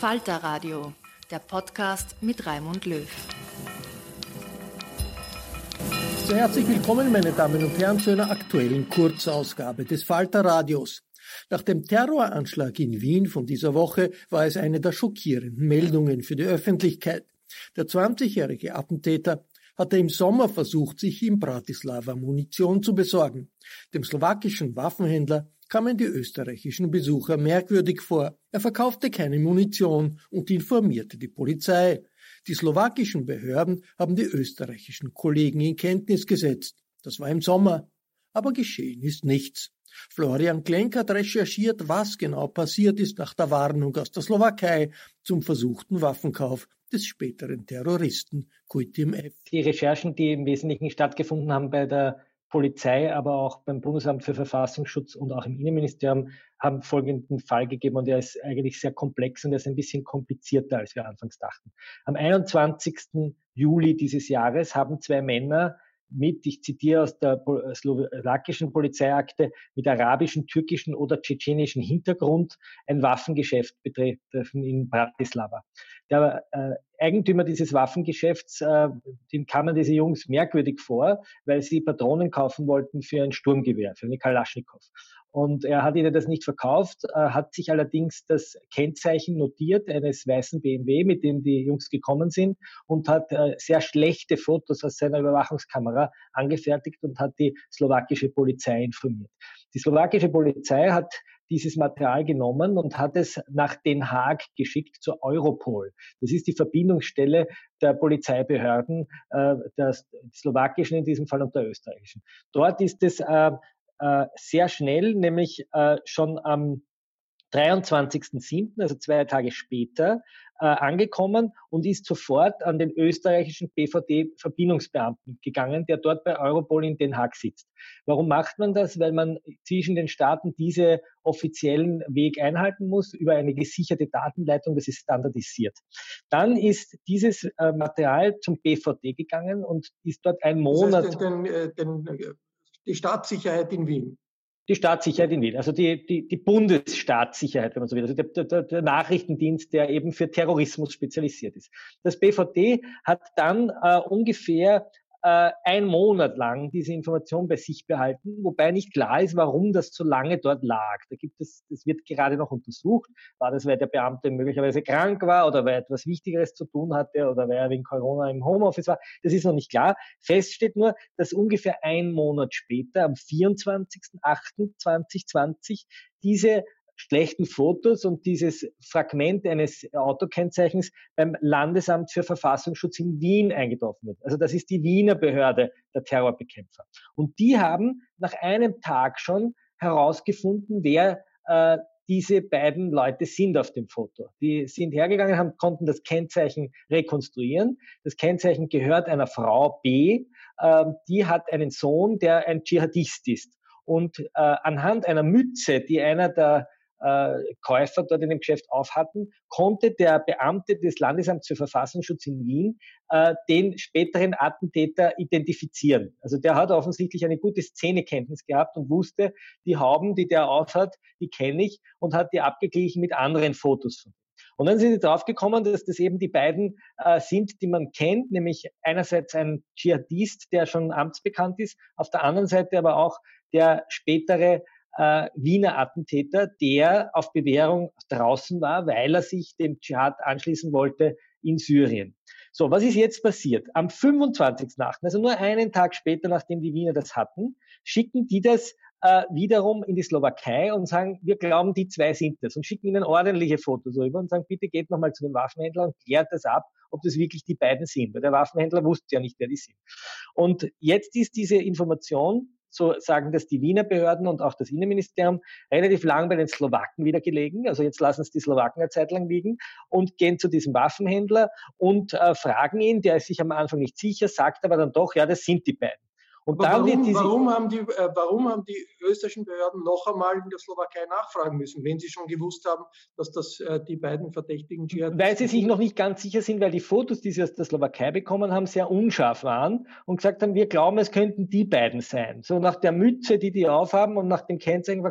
Falter Radio, der Podcast mit Raimund Löw. Sehr herzlich willkommen, meine Damen und Herren, zu einer aktuellen Kurzausgabe des Falter Radios. Nach dem Terroranschlag in Wien von dieser Woche war es eine der schockierenden Meldungen für die Öffentlichkeit. Der 20-jährige Attentäter hatte im Sommer versucht, sich in Bratislava Munition zu besorgen. Dem slowakischen Waffenhändler kamen die österreichischen Besucher merkwürdig vor. Er verkaufte keine Munition und informierte die Polizei. Die slowakischen Behörden haben die österreichischen Kollegen in Kenntnis gesetzt. Das war im Sommer. Aber geschehen ist nichts. Florian Klenk hat recherchiert, was genau passiert ist nach der Warnung aus der Slowakei zum versuchten Waffenkauf des späteren Terroristen Kuitim F. Die Recherchen, die im Wesentlichen stattgefunden haben bei der Polizei, aber auch beim Bundesamt für Verfassungsschutz und auch im Innenministerium haben folgenden Fall gegeben und der ist eigentlich sehr komplex und er ist ein bisschen komplizierter, als wir anfangs dachten. Am 21. Juli dieses Jahres haben zwei Männer mit, ich zitiere aus der slowakischen Polizeiakte, mit arabischem, türkischen oder tschetschenischen Hintergrund ein Waffengeschäft betreffen in Bratislava. Der äh, Eigentümer dieses Waffengeschäfts, äh, dem kamen diese Jungs merkwürdig vor, weil sie Patronen kaufen wollten für ein Sturmgewehr, für eine Kalaschnikow. Und er hat ihnen das nicht verkauft, äh, hat sich allerdings das Kennzeichen notiert eines weißen BMW, mit dem die Jungs gekommen sind und hat äh, sehr schlechte Fotos aus seiner Überwachungskamera angefertigt und hat die slowakische Polizei informiert. Die slowakische Polizei hat dieses Material genommen und hat es nach Den Haag geschickt zur Europol. Das ist die Verbindungsstelle der Polizeibehörden, äh, der slowakischen in diesem Fall und der österreichischen. Dort ist es äh, äh, sehr schnell, nämlich äh, schon am 23.07., also zwei Tage später, äh, angekommen und ist sofort an den österreichischen BVD-Verbindungsbeamten gegangen, der dort bei Europol in Den Haag sitzt. Warum macht man das? Weil man zwischen den Staaten diese offiziellen Weg einhalten muss über eine gesicherte Datenleitung, das ist standardisiert. Dann ist dieses äh, Material zum BVD gegangen und ist dort ein Monat. Das heißt, den, den, den, die Staatssicherheit in Wien die Staatssicherheit in Wien, also die, die, die Bundesstaatssicherheit, wenn man so will, also der, der, der Nachrichtendienst, der eben für Terrorismus spezialisiert ist. Das BVD hat dann äh, ungefähr äh, ein Monat lang diese Information bei sich behalten, wobei nicht klar ist, warum das so lange dort lag. Da gibt es, das wird gerade noch untersucht. War das, weil der Beamte möglicherweise krank war oder weil er etwas Wichtigeres zu tun hatte oder weil er wegen Corona im Homeoffice war? Das ist noch nicht klar. Fest steht nur, dass ungefähr ein Monat später, am 24.08.2020, diese schlechten Fotos und dieses Fragment eines Autokennzeichens beim Landesamt für Verfassungsschutz in Wien eingetroffen wird. Also das ist die Wiener Behörde der Terrorbekämpfer. Und die haben nach einem Tag schon herausgefunden, wer äh, diese beiden Leute sind auf dem Foto. Die sind hergegangen, haben, konnten das Kennzeichen rekonstruieren. Das Kennzeichen gehört einer Frau B. Äh, die hat einen Sohn, der ein Dschihadist ist. Und äh, anhand einer Mütze, die einer der äh, Käufer dort in dem Geschäft aufhatten, konnte der Beamte des Landesamts für Verfassungsschutz in Wien äh, den späteren Attentäter identifizieren. Also der hat offensichtlich eine gute Szenekenntnis gehabt und wusste, die Hauben, die der aufhat, die kenne ich und hat die abgeglichen mit anderen Fotos von und dann sind sie draufgekommen, dass das eben die beiden äh, sind, die man kennt, nämlich einerseits ein Dschihadist, der schon amtsbekannt ist, auf der anderen Seite aber auch der spätere äh, Wiener Attentäter, der auf Bewährung draußen war, weil er sich dem Dschihad anschließen wollte in Syrien. So, was ist jetzt passiert? Am 25.8., also nur einen Tag später, nachdem die Wiener das hatten, schicken die das äh, wiederum in die Slowakei und sagen, wir glauben, die zwei sind das und schicken ihnen ordentliche Fotos rüber und sagen, bitte geht nochmal zu dem Waffenhändler und klärt das ab, ob das wirklich die beiden sind. Weil der Waffenhändler wusste ja nicht, wer die sind. Und jetzt ist diese Information so sagen das die Wiener Behörden und auch das Innenministerium, relativ lang bei den Slowaken wieder gelegen. Also jetzt lassen es die Slowaken eine Zeit lang liegen und gehen zu diesem Waffenhändler und äh, fragen ihn, der ist sich am Anfang nicht sicher, sagt aber dann doch, ja, das sind die beiden. Und dann warum, diese, warum, haben die, äh, warum haben die österreichischen Behörden noch einmal in der Slowakei nachfragen müssen, wenn sie schon gewusst haben, dass das äh, die beiden verdächtigen Dschihadisten Weil sie sich noch nicht ganz sicher sind, weil die Fotos, die sie aus der Slowakei bekommen haben, sehr unscharf waren und gesagt haben, wir glauben, es könnten die beiden sein. So nach der Mütze, die die aufhaben und nach dem Kennzeichen,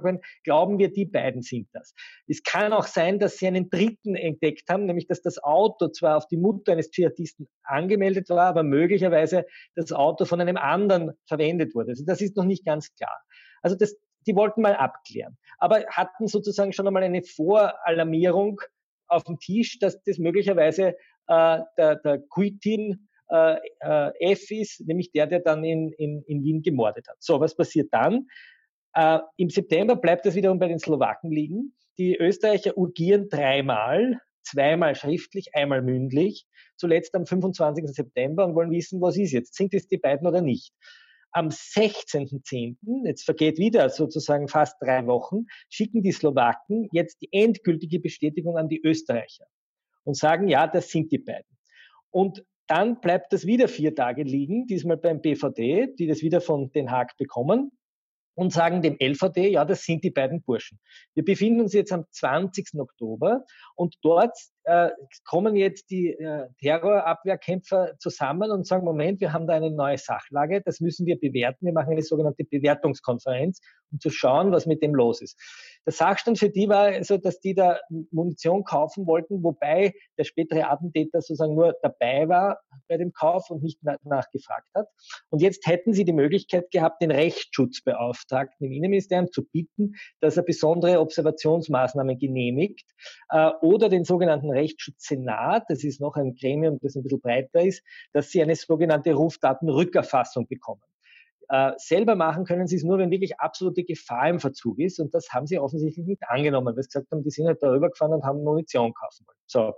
glauben wir, die beiden sind das. Es kann auch sein, dass sie einen dritten entdeckt haben, nämlich dass das Auto zwar auf die Mutter eines Dschihadisten angemeldet war, aber möglicherweise das Auto von einem anderen verwendet wurde. Also das ist noch nicht ganz klar. Also das, die wollten mal abklären, aber hatten sozusagen schon einmal eine Voralarmierung auf dem Tisch, dass das möglicherweise äh, der, der Kuitin äh, äh, F ist, nämlich der, der dann in, in, in Wien gemordet hat. So, was passiert dann? Äh, Im September bleibt es wiederum bei den Slowaken liegen. Die Österreicher urgieren dreimal, zweimal schriftlich, einmal mündlich, zuletzt am 25. September und wollen wissen, was ist jetzt? Sind es die beiden oder nicht? Am 16.10., jetzt vergeht wieder sozusagen fast drei Wochen, schicken die Slowaken jetzt die endgültige Bestätigung an die Österreicher und sagen, ja, das sind die beiden. Und dann bleibt das wieder vier Tage liegen, diesmal beim BVD, die das wieder von Den Haag bekommen und sagen dem LVD, ja, das sind die beiden Burschen. Wir befinden uns jetzt am 20. Oktober und dort äh, kommen jetzt die äh, Terrorabwehrkämpfer zusammen und sagen, Moment, wir haben da eine neue Sachlage, das müssen wir bewerten. Wir machen eine sogenannte Bewertungskonferenz, um zu schauen, was mit dem los ist. Der Sachstand für die war also, dass die da Munition kaufen wollten, wobei der spätere Attentäter sozusagen nur dabei war bei dem Kauf und nicht nachgefragt hat. Und jetzt hätten sie die Möglichkeit gehabt, den Rechtsschutzbeauftragten im Innenministerium zu bitten, dass er besondere Observationsmaßnahmen genehmigt äh, oder den sogenannten Rechtsschutzsenat, das ist noch ein Gremium, das ein bisschen breiter ist, dass sie eine sogenannte Rufdatenrückerfassung bekommen. Äh, selber machen können sie es nur, wenn wirklich absolute Gefahr im Verzug ist. Und das haben sie offensichtlich nicht angenommen, weil sie gesagt haben, die sind halt darüber gefahren und haben Munition kaufen wollen. So.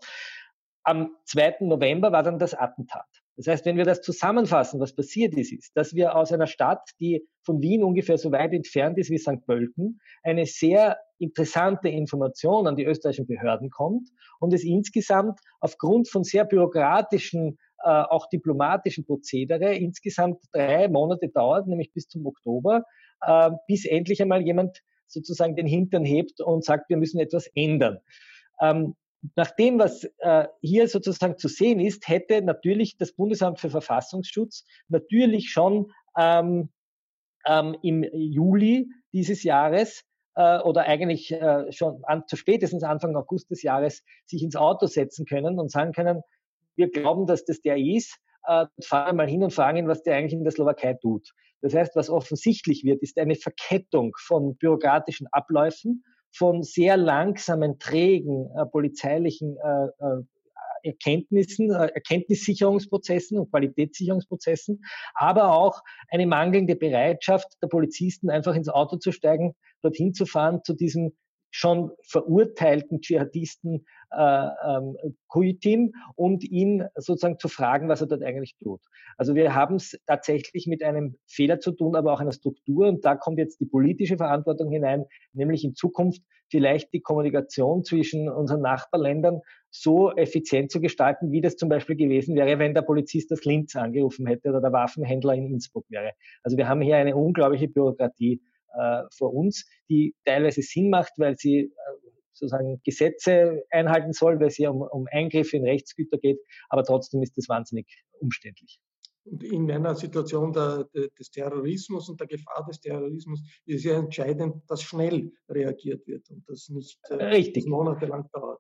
Am 2. November war dann das Attentat. Das heißt, wenn wir das zusammenfassen, was passiert ist, ist, dass wir aus einer Stadt, die von Wien ungefähr so weit entfernt ist wie St. Pölten, eine sehr interessante Information an die österreichischen Behörden kommt und es insgesamt aufgrund von sehr bürokratischen, auch diplomatischen Prozedere insgesamt drei Monate dauert, nämlich bis zum Oktober, äh, bis endlich einmal jemand sozusagen den Hintern hebt und sagt, wir müssen etwas ändern. Ähm, nach dem, was äh, hier sozusagen zu sehen ist, hätte natürlich das Bundesamt für Verfassungsschutz natürlich schon ähm, ähm, im Juli dieses Jahres äh, oder eigentlich äh, schon an, zu spätestens Anfang August des Jahres sich ins Auto setzen können und sagen können, wir glauben, dass das der ist äh, fahren wir mal hin und fragen ihn, was der eigentlich in der Slowakei tut. Das heißt, was offensichtlich wird, ist eine Verkettung von bürokratischen Abläufen, von sehr langsamen, trägen äh, polizeilichen äh, äh Erkenntnissen, äh, Erkenntnissicherungsprozessen und Qualitätssicherungsprozessen, aber auch eine mangelnde Bereitschaft der Polizisten, einfach ins Auto zu steigen, dorthin zu fahren, zu diesem schon verurteilten Dschihadisten äh, ähm, Kuitim und ihn sozusagen zu fragen, was er dort eigentlich tut. Also wir haben es tatsächlich mit einem Fehler zu tun, aber auch einer Struktur und da kommt jetzt die politische Verantwortung hinein, nämlich in Zukunft vielleicht die Kommunikation zwischen unseren Nachbarländern so effizient zu gestalten, wie das zum Beispiel gewesen wäre, wenn der Polizist das Linz angerufen hätte oder der Waffenhändler in Innsbruck wäre. Also wir haben hier eine unglaubliche Bürokratie äh, vor uns, die teilweise Sinn macht, weil sie äh, sozusagen Gesetze einhalten soll, weil es ja um, um Eingriffe in Rechtsgüter geht, aber trotzdem ist das wahnsinnig umständlich. Und in einer Situation der, des Terrorismus und der Gefahr des Terrorismus ist es ja entscheidend, dass schnell reagiert wird und das nicht äh, Richtig. monatelang dauert.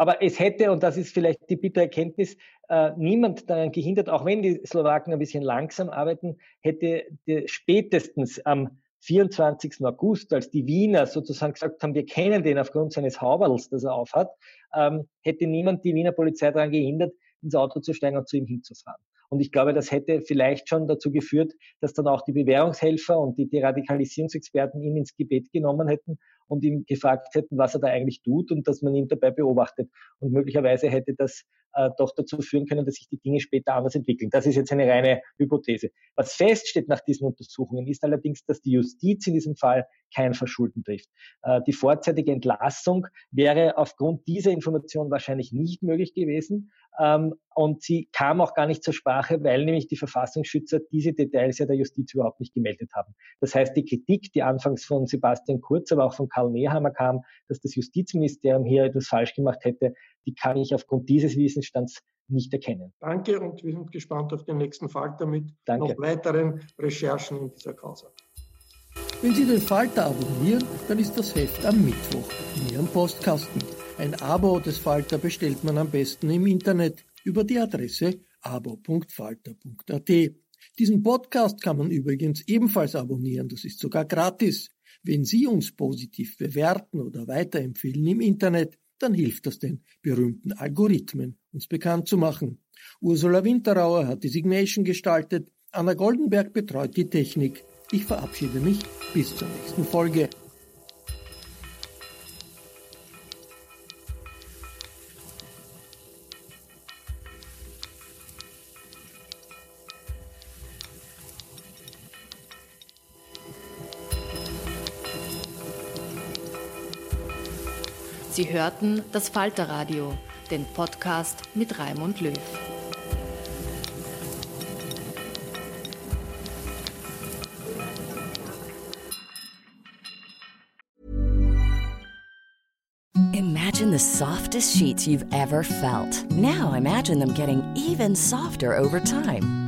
Aber es hätte, und das ist vielleicht die bittere Erkenntnis, äh, niemand daran gehindert, auch wenn die Slowaken ein bisschen langsam arbeiten, hätte spätestens am 24. August, als die Wiener sozusagen gesagt haben, wir kennen den aufgrund seines Hauberls, das er aufhat, ähm, hätte niemand die Wiener Polizei daran gehindert, ins Auto zu steigen und zu ihm hinzufahren. Und ich glaube, das hätte vielleicht schon dazu geführt, dass dann auch die Bewährungshelfer und die, die Radikalisierungsexperten ihn ins Gebet genommen hätten und ihm gefragt hätten, was er da eigentlich tut und dass man ihn dabei beobachtet. Und möglicherweise hätte das äh, doch dazu führen können, dass sich die Dinge später anders entwickeln. Das ist jetzt eine reine Hypothese. Was feststeht nach diesen Untersuchungen, ist allerdings, dass die Justiz in diesem Fall kein Verschulden trifft. Äh, die vorzeitige Entlassung wäre aufgrund dieser Information wahrscheinlich nicht möglich gewesen. Ähm, und sie kam auch gar nicht zur Sprache, weil nämlich die Verfassungsschützer diese Details ja der Justiz überhaupt nicht gemeldet haben. Das heißt, die Kritik, die anfangs von Sebastian Kurz, aber auch von Karl Nehammer kam, dass das Justizministerium hier etwas falsch gemacht hätte, die kann ich aufgrund dieses Wissensstands nicht erkennen. Danke und wir sind gespannt auf den nächsten Falter mit Danke. noch weiteren Recherchen in dieser Causa. Wenn Sie den Falter abonnieren, dann ist das Heft am Mittwoch in Ihrem Postkasten. Ein Abo des Falter bestellt man am besten im Internet über die Adresse abo.falter.at. Diesen Podcast kann man übrigens ebenfalls abonnieren, das ist sogar gratis. Wenn Sie uns positiv bewerten oder weiterempfehlen im Internet, dann hilft das den berühmten Algorithmen, uns bekannt zu machen. Ursula Winterauer hat die Signation gestaltet, Anna Goldenberg betreut die Technik. Ich verabschiede mich bis zur nächsten Folge. Sie hörten das Falterradio, den Podcast mit Raimund Löw. Imagine the softest sheets you've ever felt. Now imagine them getting even softer over time.